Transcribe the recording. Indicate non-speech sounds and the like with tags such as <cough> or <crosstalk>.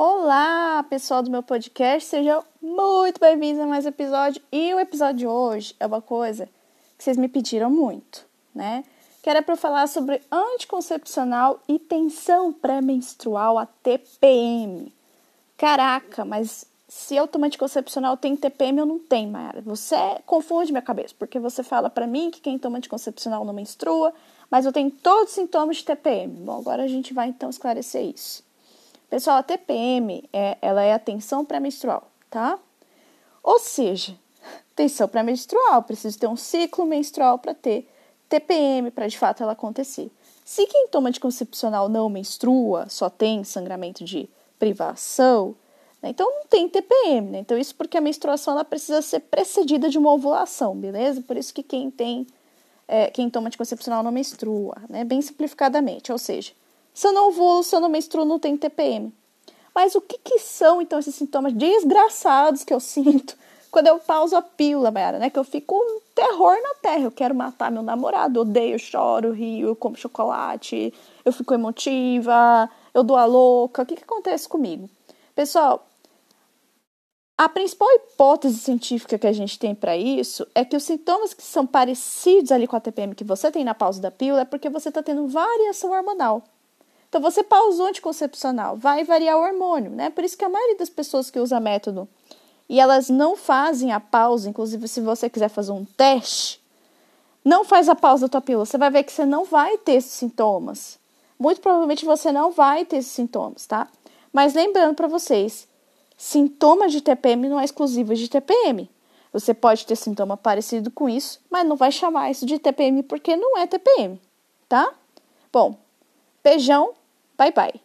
Olá, pessoal do meu podcast, sejam muito bem-vindos a mais um episódio. E o episódio de hoje é uma coisa que vocês me pediram muito, né? Que era para falar sobre anticoncepcional e tensão pré-menstrual, a TPM. Caraca, mas se eu tomo anticoncepcional tem TPM ou não tem, Mayara? Você confunde minha cabeça, porque você fala para mim que quem toma anticoncepcional não menstrua, mas eu tenho todos os sintomas de TPM. Bom, agora a gente vai então esclarecer isso. Pessoal, a TPM é, ela é a tensão pré-menstrual, tá? Ou seja, tensão pré-menstrual, precisa ter um ciclo menstrual para ter TPM, para de fato ela acontecer. Se quem toma anticoncepcional não menstrua, só tem sangramento de privação, né? então não tem TPM, né? Então isso porque a menstruação ela precisa ser precedida de uma ovulação, beleza? Por isso que quem tem, é, quem toma anticoncepcional não menstrua, né? Bem simplificadamente, ou seja, se eu não ovulo, se eu não menstruo, não tem TPM. Mas o que, que são, então, esses sintomas desgraçados que eu <laughs> sinto quando eu pauso a pílula, Mayara, né? Que eu fico um terror na terra. Eu quero matar meu namorado, eu odeio, choro, rio, eu como chocolate, eu fico emotiva, eu dou a louca. O que, que acontece comigo? Pessoal, a principal hipótese científica que a gente tem para isso é que os sintomas que são parecidos ali com a TPM que você tem na pausa da pílula é porque você está tendo variação hormonal. Então, você pausou anticoncepcional, vai variar o hormônio, né? Por isso que a maioria das pessoas que usa método e elas não fazem a pausa, inclusive se você quiser fazer um teste, não faz a pausa da tua pílula, você vai ver que você não vai ter esses sintomas. Muito provavelmente você não vai ter esses sintomas, tá? Mas lembrando para vocês, sintomas de TPM não é exclusivo de TPM. Você pode ter sintoma parecido com isso, mas não vai chamar isso de TPM porque não é TPM, tá? Bom, beijão Bye bye.